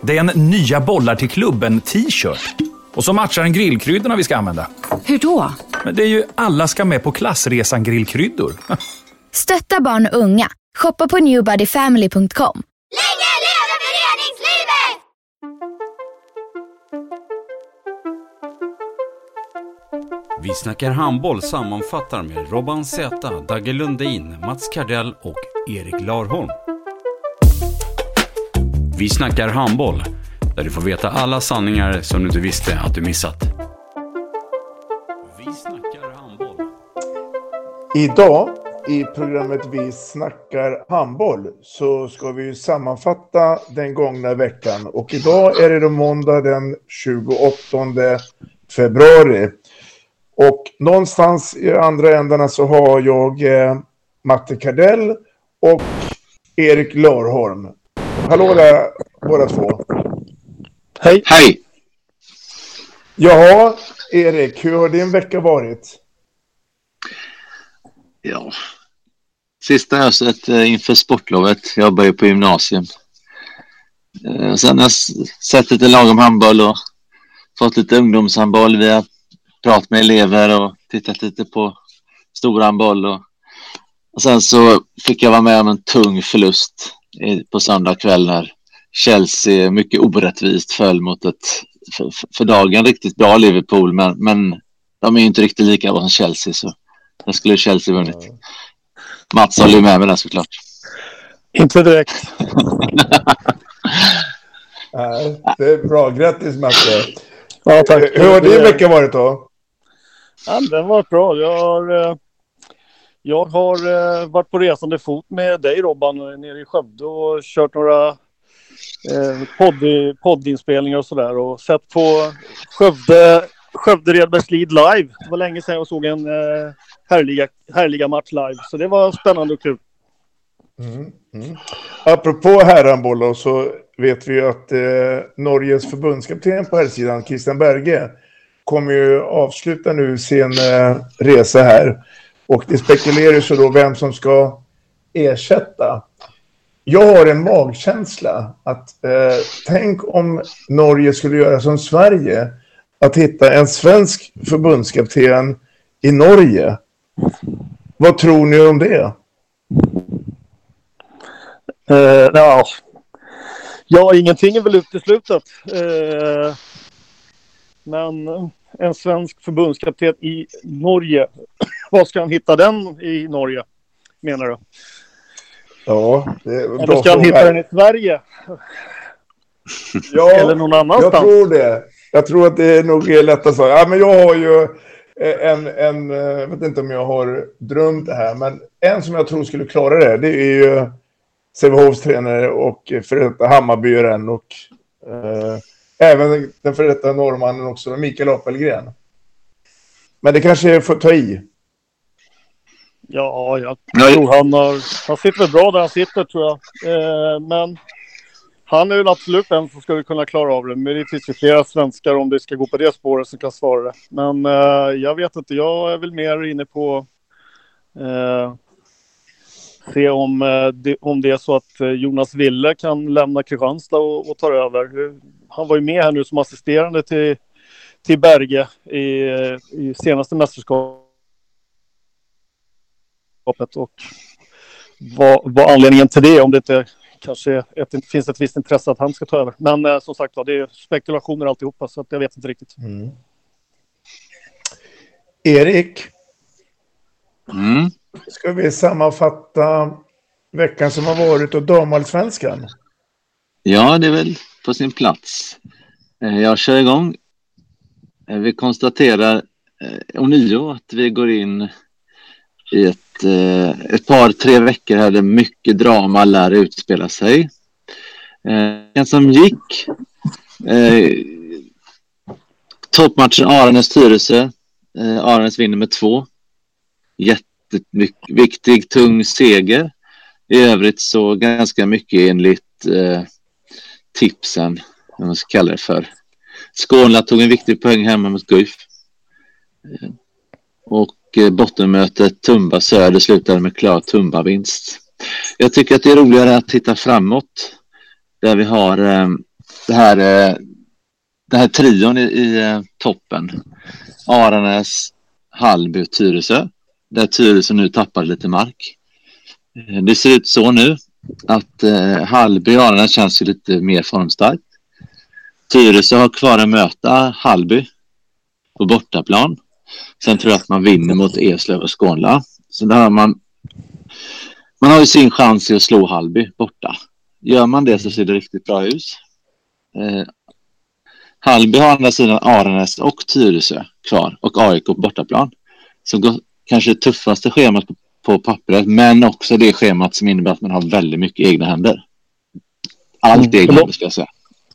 Det är en nya bollar till klubben t-shirt. Och så matchar den grillkryddorna vi ska använda. Hur då? Men det är ju alla ska med på klassresan grillkryddor. Stötta barn och unga. Shoppa på newbodyfamily.com. Länge leve föreningslivet! Vi snackar handboll sammanfattar med Robban Z, Dagge Lundin, Mats Kardell och Erik Larholm. Vi snackar handboll, där du får veta alla sanningar som du inte visste att du missat. Vi snackar handboll. Idag i programmet Vi snackar handboll så ska vi sammanfatta den gångna veckan och idag är det då måndag den 28 februari. Och någonstans i andra ändarna så har jag eh, Matte Kardell och Erik Larholm. Hallå där båda två. Hej. Hej. Jaha, Erik, hur har din vecka varit? Ja, sista höstet eh, inför sportlovet. Jag jobbar ju på gymnasium. Eh, Sen har jag sett lite lagom handboll och fått lite ungdomshandboll. Vi har pratat med elever och tittat lite på storhandboll. Och, och sen så fick jag vara med om en tung förlust på söndag kväll när Chelsea mycket orättvist föll mot ett för, för dagen riktigt bra Liverpool. Men, men de är ju inte riktigt lika bra som Chelsea så där skulle Chelsea vunnit. Mats håller ju med mig där såklart. Inte direkt. Nej, det är bra. Grattis Matte. Ja, tack. Hur har din vecka varit då? Ja, den var bra. Jag har, eh, jag har eh, varit på resande fot med dig Robban eh, nere i Skövde och kört några eh, podd, poddinspelningar och sådär och sett på Skövde, Skövde Redbergslid live. Det var länge sedan jag såg en eh, härliga, härliga match live så det var spännande och kul. Mm, mm. Apropå herrhandboll så vet vi ju att eh, Norges förbundskapten på här sidan, Christian Berge, kommer ju avsluta nu sin eh, resa här. Och det spekuleras ju då vem som ska ersätta. Jag har en magkänsla att eh, tänk om Norge skulle göra som Sverige, att hitta en svensk förbundskapten i Norge. Vad tror ni om det? Uh, ja. ja, ingenting är väl uteslutet. Uh, men en svensk förbundskapten i Norge, var ska han hitta den i Norge, menar du? Ja, det är en Eller bra ska han hitta den i Sverige? Ja, Eller någon annanstans? Jag tror det. Jag tror att det är nog är lättast. Ja, men jag har ju eh, en, en, eh, jag vet inte om jag har drömt det här, men en som jag tror skulle klara det, det är ju Sävehofs tränare och före detta Hammarbyaren och eh, även den före detta norrmannen också, Mikael Apelgren. Men det kanske är för att ta i. Ja, jag Ja, tror han har... Han sitter bra där han sitter, tror jag. Eh, men han är väl absolut en som skulle kunna klara av det. Men det finns ju flera svenskar om det ska gå på det spåret som kan svara det. Men eh, jag vet inte. Jag är väl mer inne på... Eh, se om, eh, det, om det är så att eh, Jonas Wille kan lämna Kristianstad och, och ta över. Han var ju med här nu som assisterande till, till Berge i, i senaste mästerskapet och vad, vad anledningen till det om det inte kanske ett, finns ett visst intresse att han ska ta över. Men eh, som sagt var, det är spekulationer alltihopa så att jag vet inte riktigt. Mm. Erik, Mm. ska vi sammanfatta veckan som har varit och damallsvenskan? Ja, det är väl på sin plats. Eh, Jag kör igång. Eh, Vi konstaterar eh, ånyo att vi går in i ett, eh, ett par, tre veckor hade mycket drama lär utspela sig. Eh, som gick Eh, toppmatchen Aranäs-Tyresö. Eh, Aranäs vinner med två. Jätteviktig, tung seger. I övrigt så ganska mycket enligt eh, tipsen, vad man ska kalla det för. Skånla tog en viktig poäng hemma mot Guif. Eh, och Eh, bottenmötet Tumba Söder slutade med klar Tumba-vinst. Jag tycker att det är roligare att titta framåt där vi har eh, det här, eh, det här trion i, i toppen. Aranäs, Hallby och Tyresö. Där Tyresö nu tappar lite mark. Det ser ut så nu att eh, Hallby och Aranäs känns ju lite mer formstarkt. Tyresö har kvar att möta Hallby på bortaplan. Sen tror jag att man vinner mot Eslöv och Skånla. Så där har man man har ju sin chans i att slå Hallby borta. Gör man det så ser det riktigt bra ut. Eh, Hallby har andra sidan Aranäs och Tyresö kvar och AIK på bortaplan. Så går kanske det tuffaste schemat på, på pappret men också det schemat som innebär att man har väldigt mycket egna händer. Allt Mm. egna händer ska jag säga.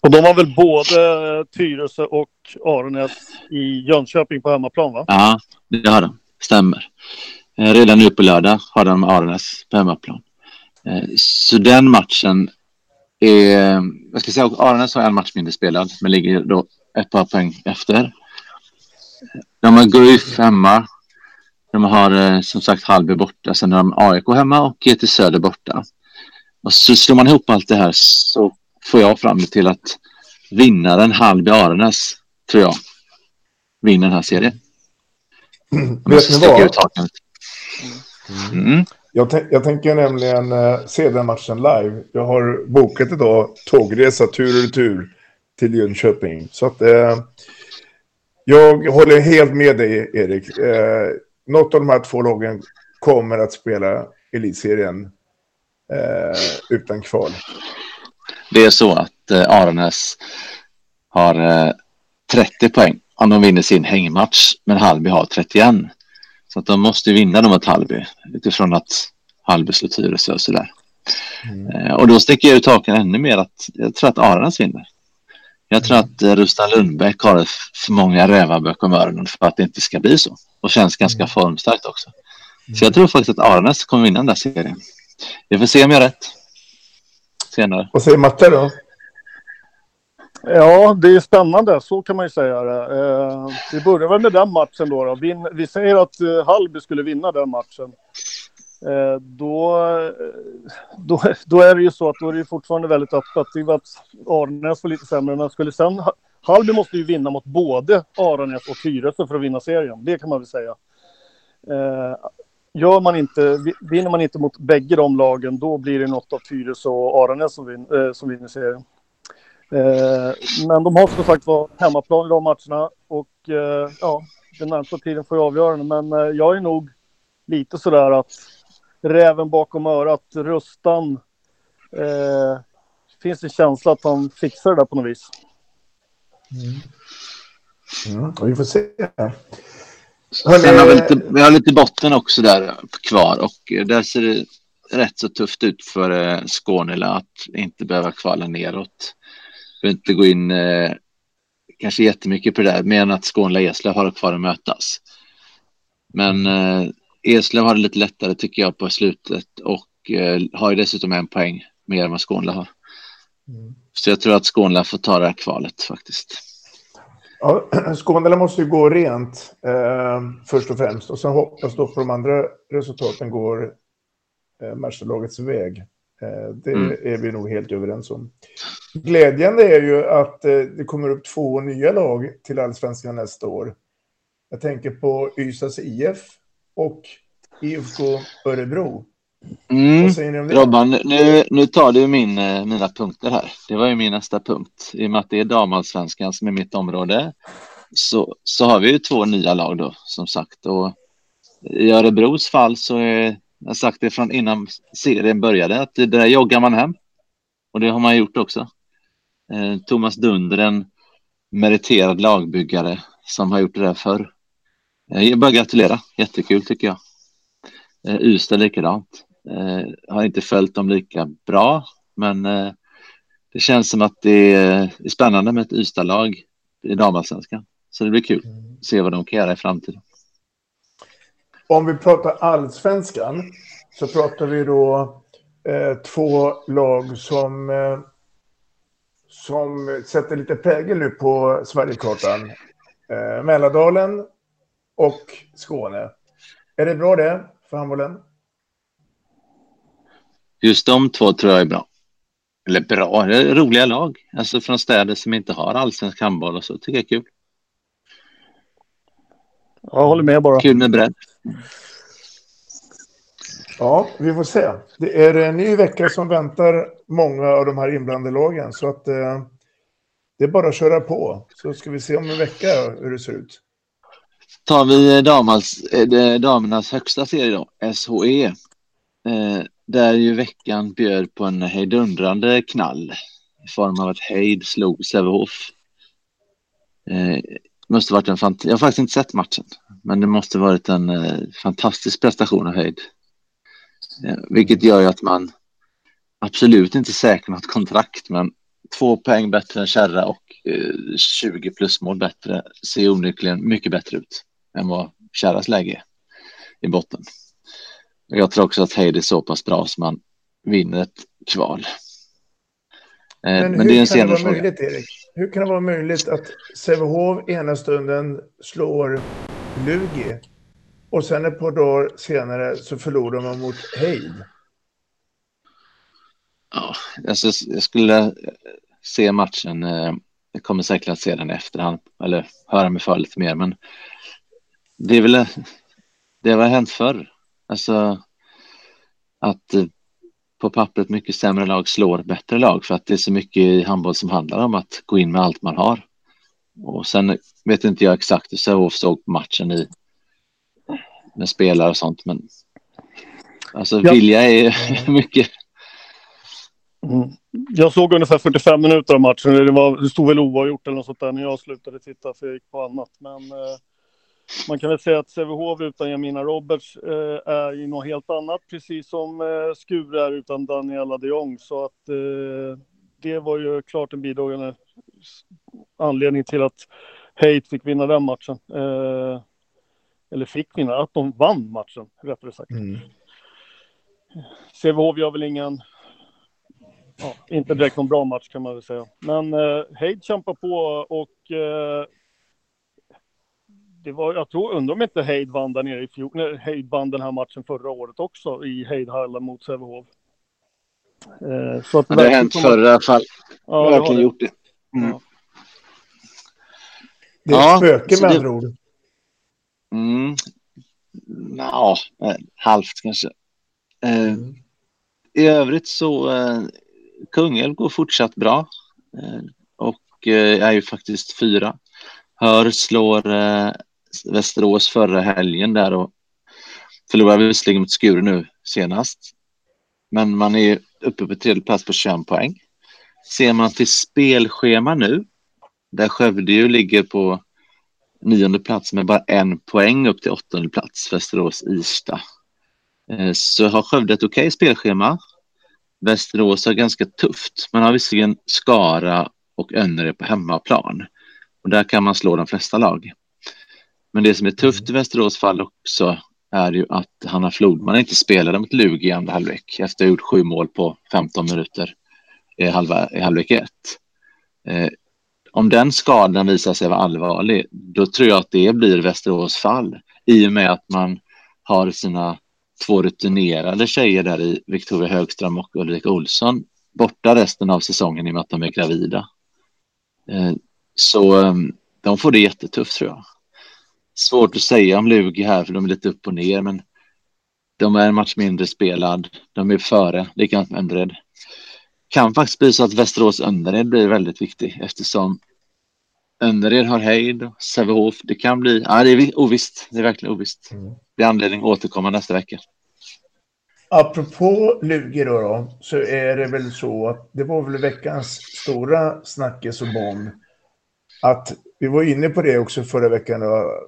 Och de har väl både Tyresö och Aranäs i Jönköping på hemmaplan va? Ja, det har de. Stämmer. Eh, redan nu på lördag har de Aranäs på hemmaplan. Eh, så den matchen är... Jag ska säga att Aranäs har en match mindre spelad, men ligger då ett par poäng efter. De har Guif hemma. De har eh, som sagt Hallby borta. Sen har de AIK hemma och GT Söder borta. Och så slår man ihop allt det här så får jag fram det till att vinnaren Hallby-Aranäs, tror jag, vinner den här serien. Om jag Vet ni vad? ut. Mm. Jag, jag tänker nämligen uh, se den matchen live. Jag har bokat idag tågresa tur och retur till Jönköping. Så att eh, jag håller helt med dig, Erik. Eh, något av de här två lagen kommer att spela elitserien eh, utan kval. Det är så att eh, Aranäs har eh, 30 poäng om de vinner sin hängmatch, men Hallby har 31. Så att de måste vinna dem mot Hallby utifrån att Hallby slår Tyresö och sådär. Eh, och då sticker jag ut hakan ännu mer att jag tror att Aranäs vinner. Jag tror att eh, Rustan Lundbäck har för många rävar bakom öronen för att det inte ska bli så. Och känns ganska formstarkt också. Så jag tror faktiskt att Aranäs kommer vinna den där serien. Vi får se om jag har rätt. Senare. Vad säger Matte då? Ja, det är spännande. Så kan man ju säga det. Eh, vi börjar väl med den matchen då. då. Vin, vi säger att eh, Hallby skulle vinna den matchen. Eh, då, eh, då, då är det ju så att då är det ju fortfarande väldigt öppet. Det bara att Aranäs var lite sämre, men skulle sen... Hallby måste ju vinna mot både Aranäs och Tyresö för att vinna serien. Det kan man väl säga. Eh, gör man inte, vinner man inte mot bägge de lagen, då blir det något av Tyresö och Aranäs som, vin, eh, som vinner serien. Eh, men de har som sagt var hemmaplan i de matcherna och eh, ja, den närmsta tiden får jag avgöra. Men eh, jag är nog lite sådär att räven bakom örat, Rustan, eh, finns en känsla att han fixar det där på något vis. Mm, mm. vi får se. Sen har vi, lite, vi har lite botten också där kvar och eh, där ser det rätt så tufft ut för eh, Skånela att inte behöva kvala neråt. För inte gå in eh, kanske jättemycket på det där, mer än att Skånela och Eslöv har kvar att mötas. Men eh, Eslöv har det lite lättare tycker jag på slutet och eh, har ju dessutom en poäng mer än vad Skånela har. Så jag tror att Skånela får ta det här kvalet faktiskt. Ja, Skånela måste ju gå rent eh, först och främst. Och sen hoppas då på de andra resultaten går eh, mästarlagets väg. Eh, det Mm. är vi nog helt överens om. Glädjande är ju att eh, det kommer upp två nya lag till allsvenskan nästa år. Jag tänker på Ystads IF och IFK Örebro. Mm. Vad säger ni om det? Robban, nu, nu tar du min, eh, mina punkter här. Det var ju min nästa punkt. I och med att det är damallsvenskan som är mitt område så, så har vi ju två nya lag då, som sagt. Och I Örebros fall så är, jag har sagt det från innan serien började, att det där joggar man hem. Och det har man gjort också. Eh, Thomas Dunder, en meriterad lagbyggare som har gjort det där förr. Eh, Jag bara gratulera, jättekul tycker jag. Eh, Ystad likadant. Eh, har inte följt dem lika bra, men eh, det känns som att det är spännande med ett Ystad-lag i damallsvenskan. Så det blir kul att se vad de kan göra i framtiden. Om vi pratar allsvenskan så pratar vi då eh, två lag som, eh, som sätter lite prägel nu på Sverigekartan. Eh, Mälardalen och Skåne. Är det bra det för handbollen? Just de två tror jag är bra. Eller bra, det är roliga lag. Alltså från städer som inte har allsvensk handboll och så tycker jag är kul. Jag håller med bara. Kul med bredd. Ja, vi får se. Det är en ny vecka som väntar många av de här inblandade lagen. Så att eh, det är bara att köra på. Så ska vi se om en vecka hur det ser ut. Tar vi damals, eh, damernas högsta serie då, SHE. Eh, där ju veckan bjöd på en hejdundrande knall i form av att Heid slog Sävehof. Eh, måste varit en fant- Jag har faktiskt inte sett matchen, men det måste varit en eh, fantastisk prestation av Heid. Eh, vilket gör ju att man absolut inte säkrar något kontrakt, men två poäng bättre än Kärra och eh, 20 plusmål bättre ser onekligen mycket bättre ut än vad Kärras läge är i botten. Jag tror också att Heid är så pass bra som man vinner ett kval. Eh, Men, men, det är en senare vara fråga. möjligt, Erik? Hur kan det vara möjligt att Sävehof ena stunden slår Lugi och sen ett par dagar senare så förlorar man mot Heid? Ja, alltså, jag skulle se matchen. eh, Jag kommer säkert att se den i efterhand eller höra mig för lite mer. Men det är väl det har hänt förr. Alltså att eh, på pappret mycket sämre lag slår bättre lag för att det är så mycket i handboll som handlar om att gå in med allt man har. Och sen vet inte jag exakt hur Sävehof såg på matchen i med spelare och sånt, men alltså Ja. vilja är mycket. Mm. Jag såg ungefär 45 minuter av matchen. Det, var, det stod väl oavgjort eller något sånt där när jag slutade titta för jag gick på annat. Men eh, man kan väl säga att Sävehof utan Jamina Roberts eh, är ju något helt annat. Precis som eh, Skure är utan Daniela de Jong. Så att eh, det var ju klart en bidragande anledning till att Haidt fick vinna den matchen. Eh, eller fick vinna, att de vann matchen rättare sagt. Sävehof gör väl ingen ja, inte direkt någon bra match kan man väl säga. Men eh, Heid kämpar på och eh, det var, jag tror, undrar om inte Heid vann där nere i fjol, när Heid vann den här matchen förra året också i Heidhallen mot Sävehof. Eh, så att Ja, det har hänt förr i alla fall. Ja, verkligen gjort det. Mm. Ja. Det är Ja, ett spöke så med det- andra ord. Mm. Ja, eh, halvt kanske. Eh, I övrigt så eh, Kungälv går fortsatt bra eh, och eh, är ju faktiskt fyra. Hör slår eh, Västerås förra helgen där och förlorade visserligen mot Skure nu senast. Men man är uppe på tredje plats på 21 poäng. Ser man till spelschema nu, där Skövde ju ligger på nionde plats med bara en poäng upp till åttonde plats, Västerås-Irsta. Eh, så har Skövde ett okej spelschema. Västerås har ganska tufft. Man har visserligen Skara och Önnered på hemmaplan. Och där kan man slå de flesta lag. Men det som är tufft i Västerås fall också är ju att Hanna Flodman inte spelade mot Lugi i andra halvlek efter att ha gjort sju mål på 15 minuter i, halva, i halvlek ett. Eh, om den skadan visar sig vara allvarlig, då tror jag att det blir Västerås fall i och med att man har sina två rutinerade tjejer där i Victoria Högström och Ulrika Olsson borta resten av säsongen i och med att de är gravida. Eh, Så eh, de får det jättetufft tror jag. Svårt att säga om Lugi här för de är lite upp och ner men de är en match mindre spelad. De är före, likadant med Önnered. Kan faktiskt bli så att Västerås Önnered blir väldigt viktig eftersom Önnered har Heid och Sävehof. Det kan bli, ja det är ovisst. Det är verkligen ovisst. Det är anledning att återkomma nästa vecka. Apropå Lugi då, då, så är det väl så att det var väl veckans stora snackis och bomb. Att vi var inne på det också förra veckan,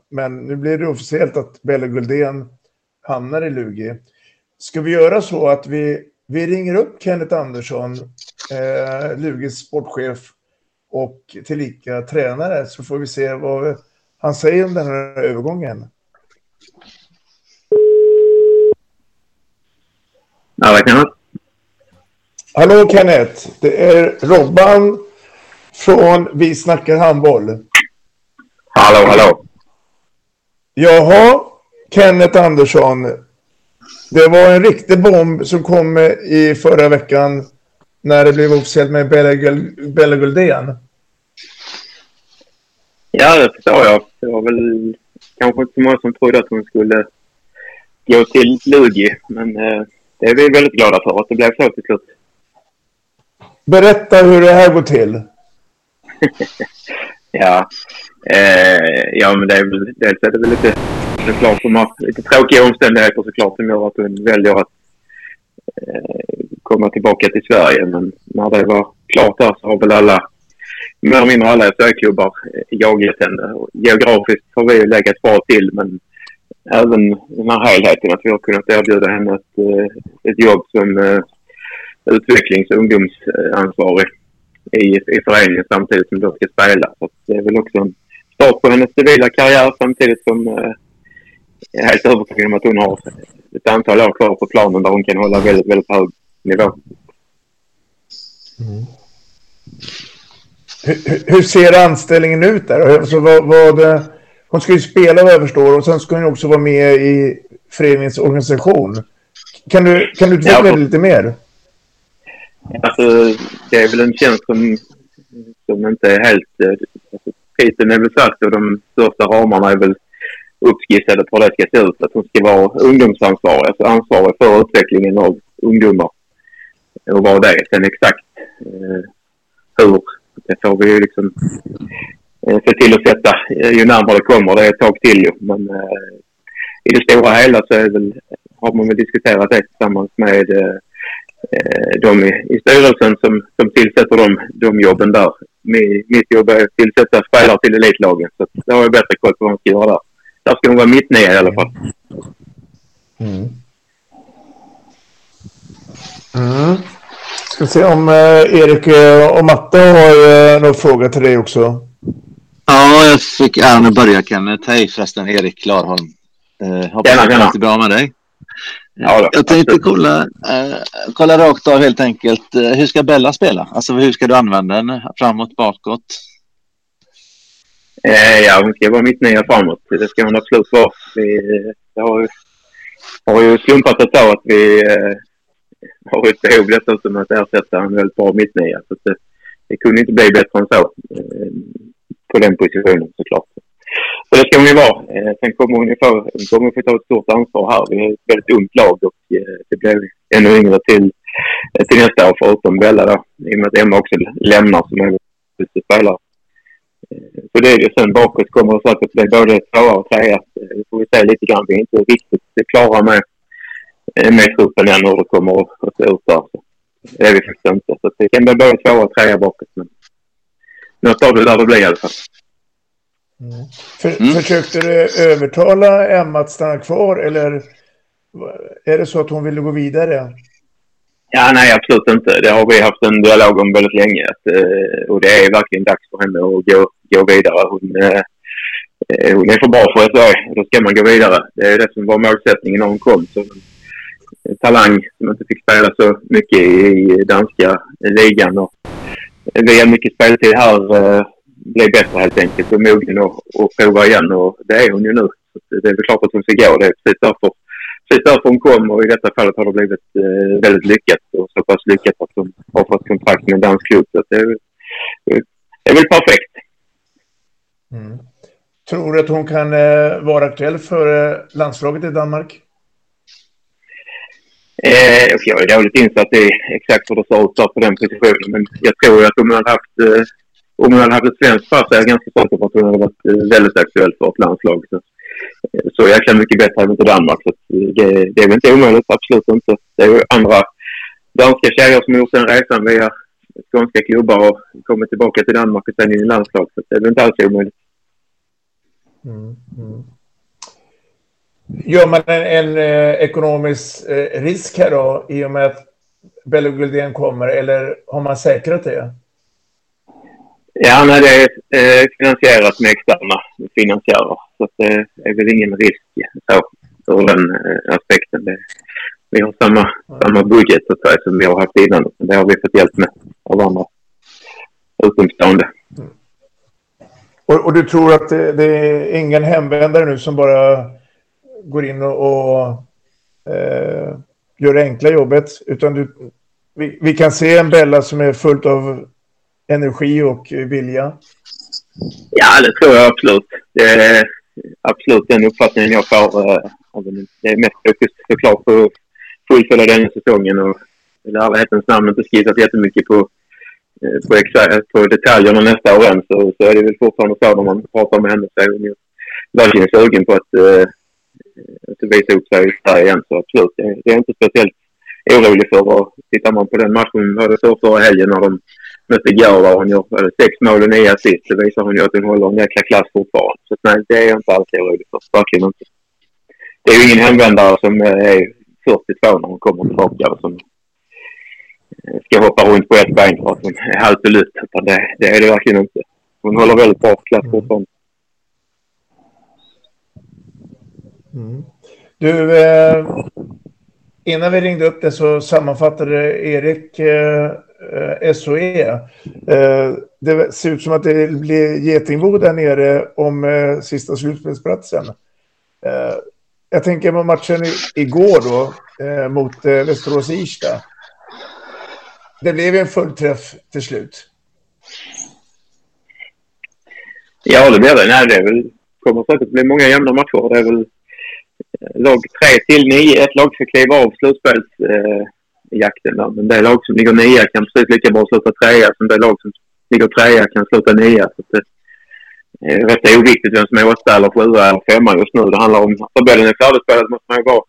men nu blir det officiellt att Bella Guldén hamnar i Lugi. Ska vi göra så att vi, vi ringer upp Kenneth Andersson eh, Luges sportchef och tillika tränare, så får vi se vad han säger om den här övergången. Ja, Kenneth. Hallå Kenneth, det är Robban från Vi snackar handboll. Hallå, hallå. Jaha, Kenneth Andersson. Det var en riktig bomb som kom i förra veckan när det blev officiellt med Bella Guldén. Ja, det förstår jag. Det var väl kanske inte så många som trodde att hon skulle gå till Lugi. Men eh, det är vi väldigt glada för att det blev så till slut. Berätta hur det här går till. ja, eh, ja, men det är väl, dels är det väl lite såklart som har lite tråkiga omständigheter såklart som gör att hon väljer att eh, komma tillbaka till Sverige. Men när det var klart där så har väl alla, mer eller mindre alla SHL-klubbar jagat eh, henne. Geografiskt har vi legat bra till men även den här helheten att vi har kunnat erbjuda henne ett, eh, ett jobb som eh, utvecklings och ungdomsansvarig i, i föreningen samtidigt som de ska spela. Så det är väl också en start på hennes civila karriär samtidigt som eh, jag är helt övertygad om att hon har ett antal år kvar på planen där hon kan hålla väldigt, väldigt hög nivå. Mm. Hur, hur, ser anställningen ut där? Alltså vad, vad, hon ska ju spela vad jag förstår och sen ska hon också vara med i föreningens organisation. Kan du, kan du utveckla ja, det lite mer? Alltså, det är väl en tjänst som, som inte är helt... Eh, alltså, titeln är väl satt och de största ramarna är väl uppskissade på hur det ska se ut. Att hon ska vara ungdomsansvarig, alltså ansvarig för utvecklingen av ungdomar. Och vad det är. Sen exakt eh, hur, det får vi ju liksom eh, se till att sätta eh, ju närmare det kommer. Det är ett tag till ju. Men eh, i det stora hela så är väl, har man väl diskuterat det tillsammans med Eh, de i, i styrelsen som, som tillsätter de, de jobben där. Mitt jobb är att tillsätta spelare till elitlagen. Så då har jag bättre koll på vad man ska göra där. Där ska de vara mitt ner i alla fall. Mm. Mm. Ska se om eh, Erik eh, och Matte har eh, någon fråga till dig också. Ja, jag fick äran att börja Kenneth. Hej förresten, Erik Klarholm. Eh, hoppas att det är bra med dig. Ja, jag tänkte kolla, eh, kolla rakt av helt enkelt. Eh, hur ska Bella spela? Alltså hur ska du använda den? Framåt, bakåt? Eh, ja, hon ska vara mitt nya framåt. Det ska hon absolut vara. Vi det har, har ju slumpat det så att vi eh, har ett behov dessutom att ersätta en väldigt bra mittnia. Så det, det kunde inte bli bättre än så eh, på den positionen såklart. Så det ska hon ju vara. Eh, sen kommer hon ju få, kommer få ta ett stort ansvar här. Vi är ett väldigt ungt lag och eh, det blir ännu yngre till, eh, till nästa år förutom Bella då. I och med att Emma också lämnar som är bästa spelare. Så det är det. Sen bakåt kommer det säkert bli både tvåa och trea. Det får vi se lite grann. Vi är inte riktigt klara med, med truppen än hur det kommer att se ut där. Det är vi faktiskt inte. Så det kan bli både tvåa och trea bakåt. Men något av det lär det bli i alla fall. Mm. För, mm. Försökte du övertala Emma att stanna kvar eller är det så att hon ville gå vidare? Ja, nej, absolut inte. Det har vi haft en dialog om väldigt länge. Att, eh, och det är verkligen dags för henne att gå, gå vidare. Hon, eh, eh hon är för bra för SHE. Då ska man gå vidare. Det är det som var målsättningen när hon kom. Så, talang som inte fick spela så mycket i danska ligan. Och via mycket speltid här bli bättre helt enkelt och mogen och, och prova igen. Och det är hon ju nu. Det är väl klart att hon ska gå. Det är precis därför, precis därför hon kom och i detta fallet har det blivit eh, väldigt lyckat och så pass lyckat att hon har fått kontrakt med en dansk klubb. Så det är, det är väl perfekt. Mm. Tror du att hon kan eh, vara aktuell för eh, landslaget i Danmark? Eh, jag är dåligt insatt i exakt hur det ser ut på den positionen men jag tror att om man hade haft eh, om hon hade haft ett svenskt pass är jag ganska säker på att hon hade varit eh, väldigt aktuell för ett landslag. Så, så jag jäkla mycket bättre än till Danmark. Så eh, det, det är väl inte omöjligt, absolut inte. Det är ju andra danska tjejer som har gjort den resan via skånska klubbar och kommit tillbaka till Danmark och sen in i landslag. Så det är väl inte alls omöjligt. Mm, mm. Gör man en, en eh, ekonomisk eh, risk här då i och med att Bello Guldén kommer eller har man säkrat det? Ja, nej, det är eh, finansierat med externa finansiärer. Så att det är väl ingen risk så, ur den eh, aspekten. Det, vi har samma, samma budget så att säga, som vi har haft innan. Det har vi fått hjälp med av andra utomstående. Mm. Och, och, du tror att det, det, är ingen hemvändare nu som bara går in och, och eh, gör det enkla jobbet, utan du, vi, vi, kan se en Bella som är fullt av energi och vilja? Ja, det tror jag absolut. Det är absolut den uppfattningen jag får. Eh, det är mest fokus såklart på att fullfölja den säsongen och i ärlighetens namn inte skissat jättemycket på, eh, på, på detaljerna nästa år än så, så är det väl fortfarande så när man pratar med henne så är hon ju verkligen sugen på att, eh, att visa upp sig i Sverige igen. Så absolut, det, det är inte speciellt orolig för. Och tittar man på den matchen vi hade så förra helgen när de mötte Gör hon gör sex mål och nio assist. Det visar hon ju att hon håller en jäkla klass fortfarande. Så nej, det är jag inte alls orolig för. Verkligen inte. Det är ju ingen hemvändare som är 42 när hon kommer tillbaka och som eh, ska hoppa runt på ett ben för att hon är halvt lutt. Det, det är det verkligen inte. Hon håller väldigt bra klass mm. fortfarande. Mm. Du, eh, innan vi ringde upp det så sammanfattade Erik eh, eh Eh, SOE. Eh, det ser ut som att det blir Getingbo där nere om eh, sista slutspelsplatsen. Eh, jag tänker på matchen igår då eh, mot eh, Västerås Irsta. Det blev en fullträff till slut. Ja, det blev det. Nej, det är väl, kommer säkert bli många jämna matcher. Det är väl lag 3 till 9. Ett lag ska kliva av slutspels... Eh, men det lag som ligger nia kan precis lika bra sluta trea som det lag som ligger trea kan sluta nia. Så det, är rätt oviktigt vem som är åtta eller sjua eller femma just nu. Det handlar om, tabellen är färdigspelad måste man ju vara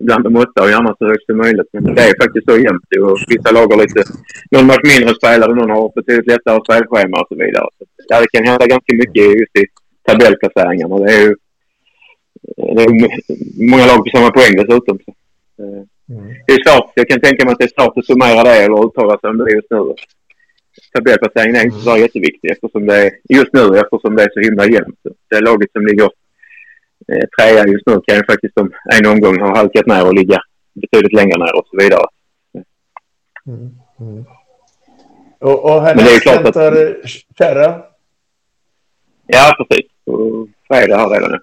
bland de åtta och gärna så högt som möjligt. Men det är faktiskt så jämnt och vissa lag har lite, någon match mindre spelare, någon har betydligt lättare spelschema och så vidare. Så, ja, det kan hända ganska mycket just i tabellplaceringarna. Det är ju det är många lag på samma poäng dessutom. Så. Eh. Mm. Det är svårt. Jag kan tänka mig att det är svårt att summera det eller uttala sig om det just nu tabellplaceringen är inte så jätteviktig eftersom det är, just nu eftersom det är så himla jämnt. Det laget som ligger eh, trea just nu kan ju faktiskt om en omgång ha halkat ner och ligga betydligt längre ner och så vidare. Mm. Mm. Och, och härnäst väntar att... Kärra? Ja, precis. Och fredag här redan nu.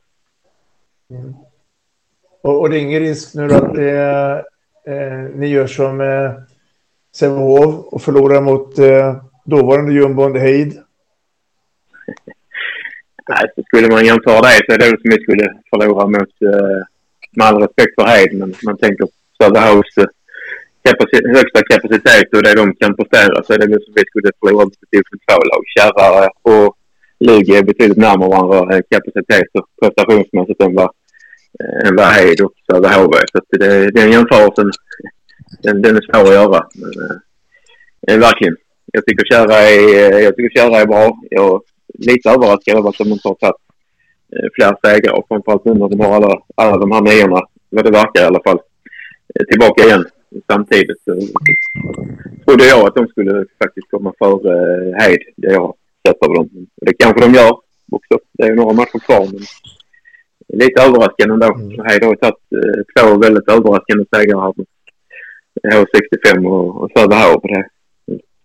Mm. Och, och det är ingen risk nu att det, eh, ni gör som eh, Sävehof och förlorar mot eh, dåvarande jumbon Heid? Nej, skulle man jämföra det. Så är det som vi skulle förlora mot, eh, med all respekt för Heid, men man tänker Söderhavs eh, kapacitet, högsta kapacitet och det de kan prestera. Så är det som vi skulle förlora mot division lag. Kärra och Lugi är betydligt närmare varandra eh, kapacitet och prestationsmässigt än vad, än vad Heid och Söderhov är. Så det, den jämförelsen den, den är svår att göra. Men, eh, eh verkligen jag tycker Kära är, eh, jag tycker Kära är bra. Jag är lite överraskad över att de inte har tagit fler segrar och framförallt nu när de har alla, alla de här niorna, vad det verkar i alla fall, tillbaka igen samtidigt. Så trodde jag att de skulle faktiskt komma före eh, Heid, det jag har sett av dem. Det kanske de gör också. Det är ju några matcher kvar men lite överraskande ändå. Mm. Heid har tagit två väldigt överraskande segrar här H65 och, och Söderhov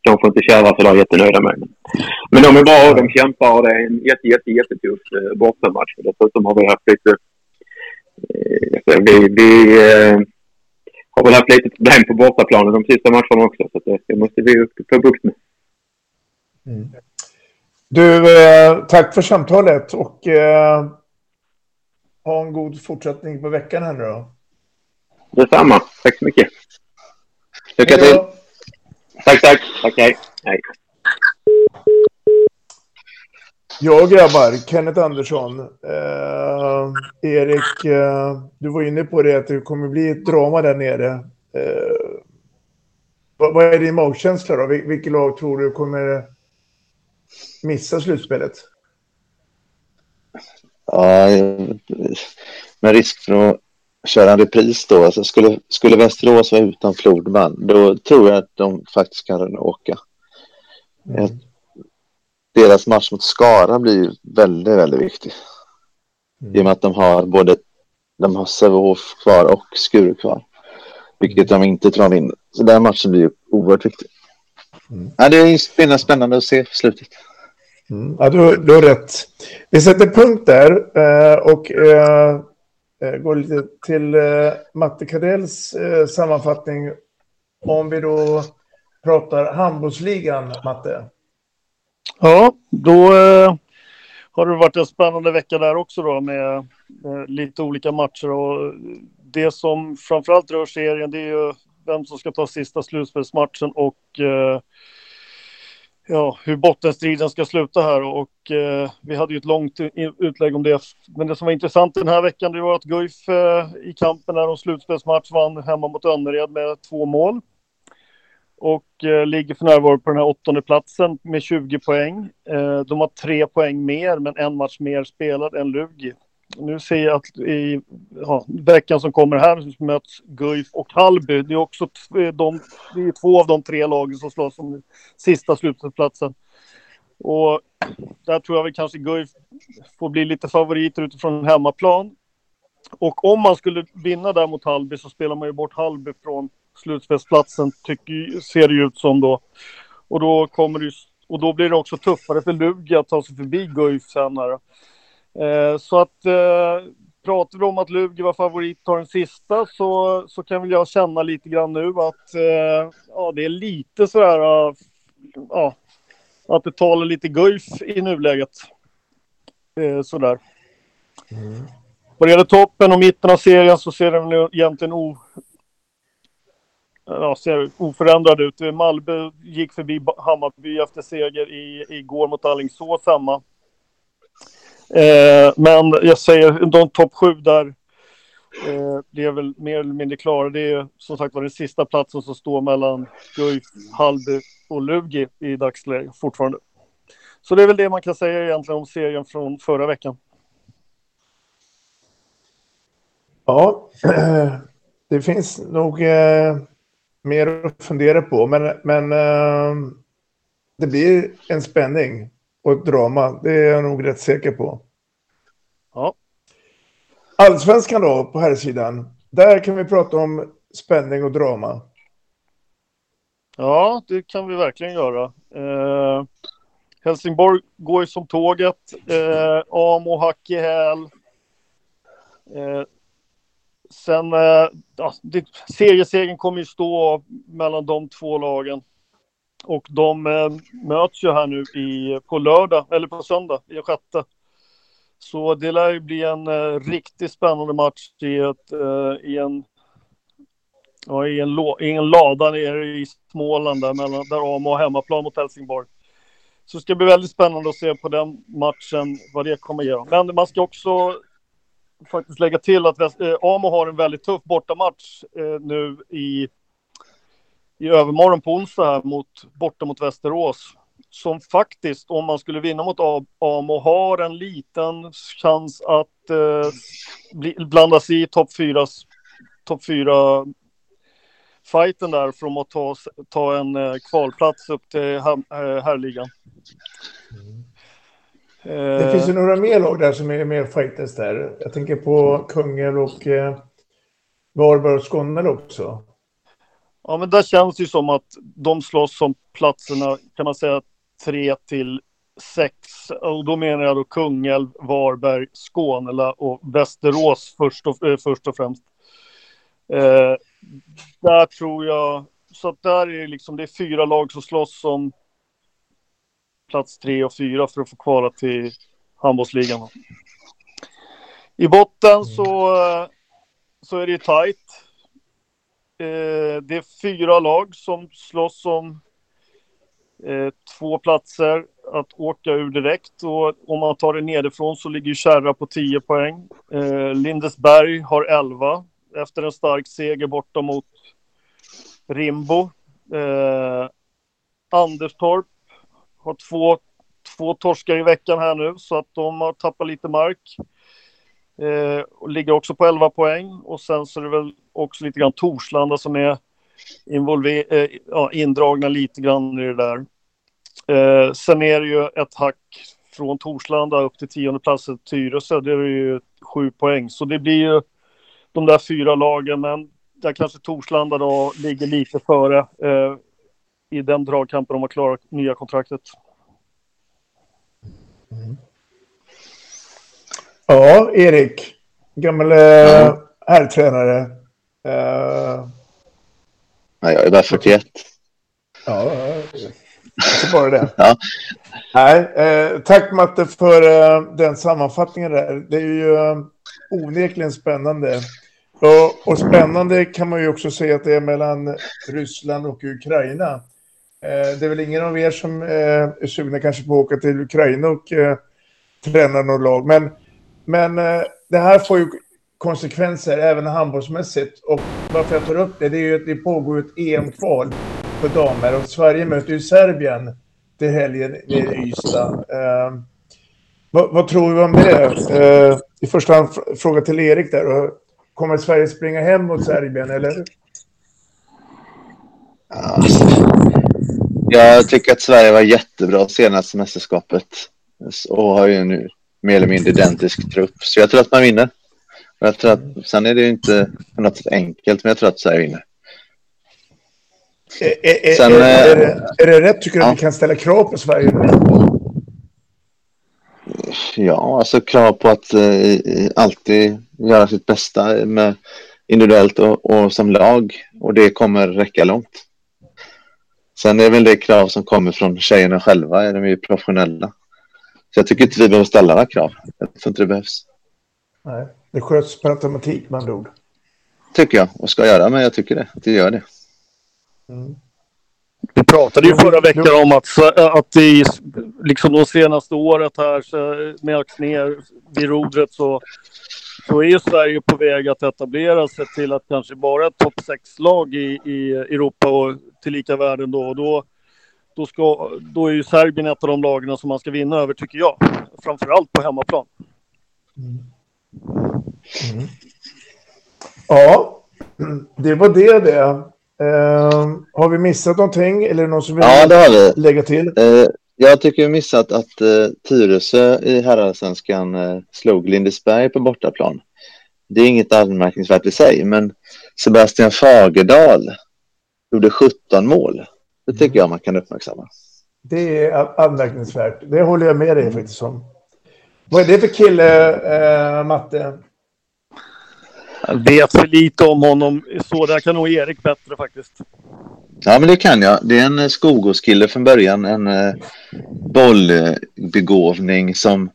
de får inte köra så de är jättenöjda med. Men de är bra och de kämpar och det är en jätte, jätte, jättetuff eh, bortamatch. Dessutom har vi haft lite... Eh, vi, vi eh, har väl haft lite problem på bortaplanen de sista matcherna också. Så det, det måste vi få bukt med. Mm. Du, eh, tack för samtalet och eh, ha en god fortsättning på veckan här nu då. Detsamma. Tack så mycket. Lycka till. Tack, tack. Okej. Hej. Ja, grabbar. Kenneth Andersson. Eh, Erik, eh, du var inne på det att det kommer bli ett drama där nere. Eh, vad, vad, är din magkänsla då? Vil vilket lag tror du kommer missa slutspelet? Ja, med risk för att köra en repris då. Alltså skulle, skulle Västerås vara utan Flodman, då tror jag att de faktiskt kan åka. Mm. Deras match mot Skara blir väldigt, väldigt viktig. Mm. I och med att de har både de har Sävehof kvar och Skuru kvar. Vilket de inte tror de vinner. Så den matchen blir oerhört viktig. Mm. Ja, det är spännande att se slutet. Mm. Ja, du, du har rätt. Vi sätter punkt där eh, och eh, eh går lite till eh, Matte Kardells eh, sammanfattning. Om vi då pratar handbollsligan, Matte. Ja, då har det varit en spännande vecka där också då med lite olika matcher och det som framförallt rör serien det är ju vem som ska ta sista slutspelsmatchen och eh, ja, hur bottenstriden ska sluta här och eh, vi hade ju ett långt utlägg om det. Men det som var intressant den här veckan det var att Guif eh, i kampen när de slutspelsmatch vann hemma mot Önnered med två mål. Och eh, ligger för närvarande på den här åttonde platsen med 20 poäng. Eh, de har tre poäng mer men en match mer spelad än Lugi. Nu ser jag att i ja, veckan som kommer här så möts Guif och Hallby. Det är också de, det är två av de tre lagen som slåss om sista slutspelsplatsen. Och där tror jag väl kanske Guif får bli lite favoriter utifrån hemmaplan. Och om man skulle vinna där mot Hallby så spelar man ju bort Hallby från slutspelsplatsen, tycker, ser det ut som då. Och då kommer det, och då blir det också tuffare för Lugi att ta sig förbi Guif sen här. Eh, så att eh, pratar vi om att Lugi var favorit tar den sista så, så kan väl jag känna lite grann nu att eh, ja, det är lite sådär ja, att det talar lite Guif i nuläget. sådär. Mm. Vad det gäller toppen och mitten av serien så ser den egentligen o, ja, ser oförändrad ut. Malmö gick förbi Hammarby efter seger i, igår mot Alingsås hemma. Eh, men jag säger, de topp sju där eh, är väl mer eller mindre klara. Det är som sagt var den sista platsen som står mellan Guif, Hallby och Lugi i dagsläget fortfarande. Så det är väl det man kan säga egentligen om serien från förra veckan. Ja, det finns nog eh, mer att fundera på, men, men eh, det blir en spänning och ett drama. Det är jag nog rätt säker på. Ja. Allsvenskan då, på här sidan. Där kan vi prata om spänning och drama. Ja, det kan vi verkligen göra. Eh, Helsingborg går ju som tåget. Eh, Amo hack i häl. Eh, sen, eh, ja, seriesegern kommer ju stå mellan de två lagen. Och de eh, möts ju här nu i, på lördag, eller på söndag, i sjätte. Så det lär ju bli en eh, riktigt spännande match i, ett, eh, i, en, ja, i, en, i en lada nere i Småland där, mellan, där AMO har hemmaplan mot Helsingborg. Så det ska bli väldigt spännande att se på den matchen vad det kommer att ge. Men man ska också faktiskt lägga till att äh, eh, AMO har en väldigt tuff bortamatch eh, nu i i övermorgon på onsdag här mot, borta mot Västerås. Som faktiskt, om man skulle vinna mot Amo, har en liten chans att eh, bli, blandas i topp fyra, top fyra fighten där för att ta, ta en eh, kvalplats upp till eh, herrligan. Mm. Det finns ju några mer lag där som är mer fighters där. Jag tänker på Kungälv och eh, Varberg och Skåne också. Ja, men där känns det ju som att de slåss om platserna, kan man säga, tre till sex. Och då menar jag då Kungälv, Varberg, Skåne och Västerås först och, eh, först och främst. Eh, där tror jag, så att där är det liksom, det är fyra lag som slåss om plats tre och fyra för att få kvala till handbollsligan. I botten så, eh, så är det ju tajt. Eh, det är fyra lag som slåss om eh, två platser att åka ur direkt. Och om man tar det nedifrån så ligger Kärra på 10 poäng. Eh, Lindesberg har 11 efter en stark seger borta mot Rimbo. Eh, Anderstorp har två, två torskar i veckan här nu så att de har tappat lite mark. Eh, och ligger också på 11 poäng. Och sen så är det väl också lite grann Torslanda som är involver- eh, ja, indragna lite grann i det där. Eh, sen är det ju ett hack från Torslanda upp till tionde platsen Tyresö. Det är ju sju poäng. Så det blir ju de där fyra lagen. Men där kanske Torslanda då ligger lite före eh, i den dragkampen om att klara nya kontraktet. Ja, Erik. Gammal eh, herrtränare. Eh, Nej, jag är bara 41. ja, inte bara det. Ja. Nej, eh, tack Matte för eh, den sammanfattningen där. Det är ju eh, onekligen spännande. Och, och spännande kan man ju också säga att det är mellan Ryssland och Ukraina. Eh, det är väl ingen av er som eh, är sugna kanske på att åka till Ukraina och eh, träna något lag. Men, men det här får ju konsekvenser även handbollsmässigt. Och varför jag tar upp det, det är ju att det pågår ett EM-kval för damer och Sverige möter ju Serbien till helgen nere i Ystad. Eh, vad, vad tror vi om det? Eh, I första hand fråga till Erik där. Kommer Sverige springa hem mot Serbien eller? Jag tycker att Sverige var jättebra senaste mästerskapet och har ju nu mer eller mindre identisk trupp. Så jag tror att man vinner. Jag tror att, sen är det inte på något sätt enkelt, men jag tror att Sverige vinner. Är, är, Sen, är, är, eh, det, är det rätt tycker du ja. att vi kan ställa krav på Sverige? Ja, alltså krav på att eh, alltid göra sitt bästa med individuellt och, och som lag. Och det kommer räcka långt. Sen är väl det krav som kommer från tjejerna själva. De är ju professionella. Så jag tycker inte vi behöver ställa några krav. Jag tror inte det behövs. Nej, det sköts per automatik med andra ord. Tycker jag. Och ska göra, men jag tycker det. Att det gör det. Vi pratade ju förra veckan om att, att i liksom de senaste året här så med Axnér vid rodret så, så är ju Sverige på väg att etablera sig till att kanske vara ett topp 6-lag i, i Europa och tillika världen då. Och då, då, ska, då är ju Serbien ett av de lagen som man ska vinna över tycker jag. Framförallt på hemmaplan. Ja, det var det det. Eh, har vi missat någonting eller någon som vill Ja, det har vi. lägga till? Eh, jag tycker vi missat att eh, Tyresö i herrallsvenskan eh, slog Lindesberg på bortaplan. Det är inget anmärkningsvärt i sig, men Sebastian Fagerdal gjorde 17 mål. Det tycker jag man kan uppmärksamma. Det är anmärkningsvärt. Det håller jag med dig faktiskt om. Vad är det för kille, eh, Matte? Jag vet för lite om honom. Så där kan nog Erik bättre faktiskt. Ja, men det kan jag. Det är en eh, Skogåskille från början. En eh, bollbegåvning som,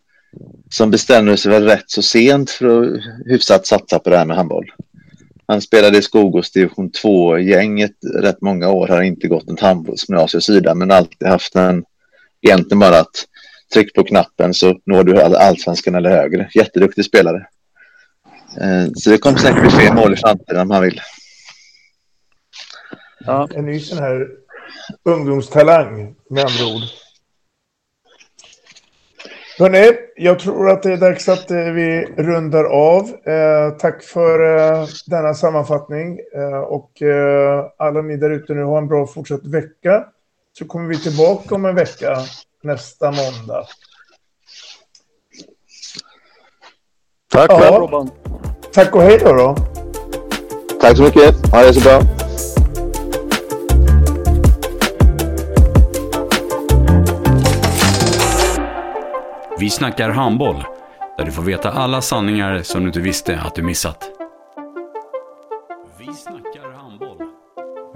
som bestämde sig väl rätt så sent för att hyfsat satsa på det här med handboll. Han spelade i Skogås division 2-gänget rätt många år. Har inte gått ett handbollsgymnasiesida men alltid haft en, egentligen bara att tryck på knappen så når du allsvenskan eller högre. Jätteduktig spelare. Eh, så det kommer säkert bli fler mål i framtiden om han vill. Ja. En ny sån här ungdomstalang, med andra ord. Hörrni, jag tror att det är dags att eh, vi rundar av. Eh, tack för eh, denna sammanfattning. Eh, och eh, alla ni där ute nu har en bra fortsatt vecka. Så kommer vi tillbaka om en vecka, nästa måndag. Tack Ja. själv Robban. Tack och hej då. då. Tack så mycket. Ha det så bra. Vi snackar handboll, där du får veta alla sanningar som du inte visste att du missat.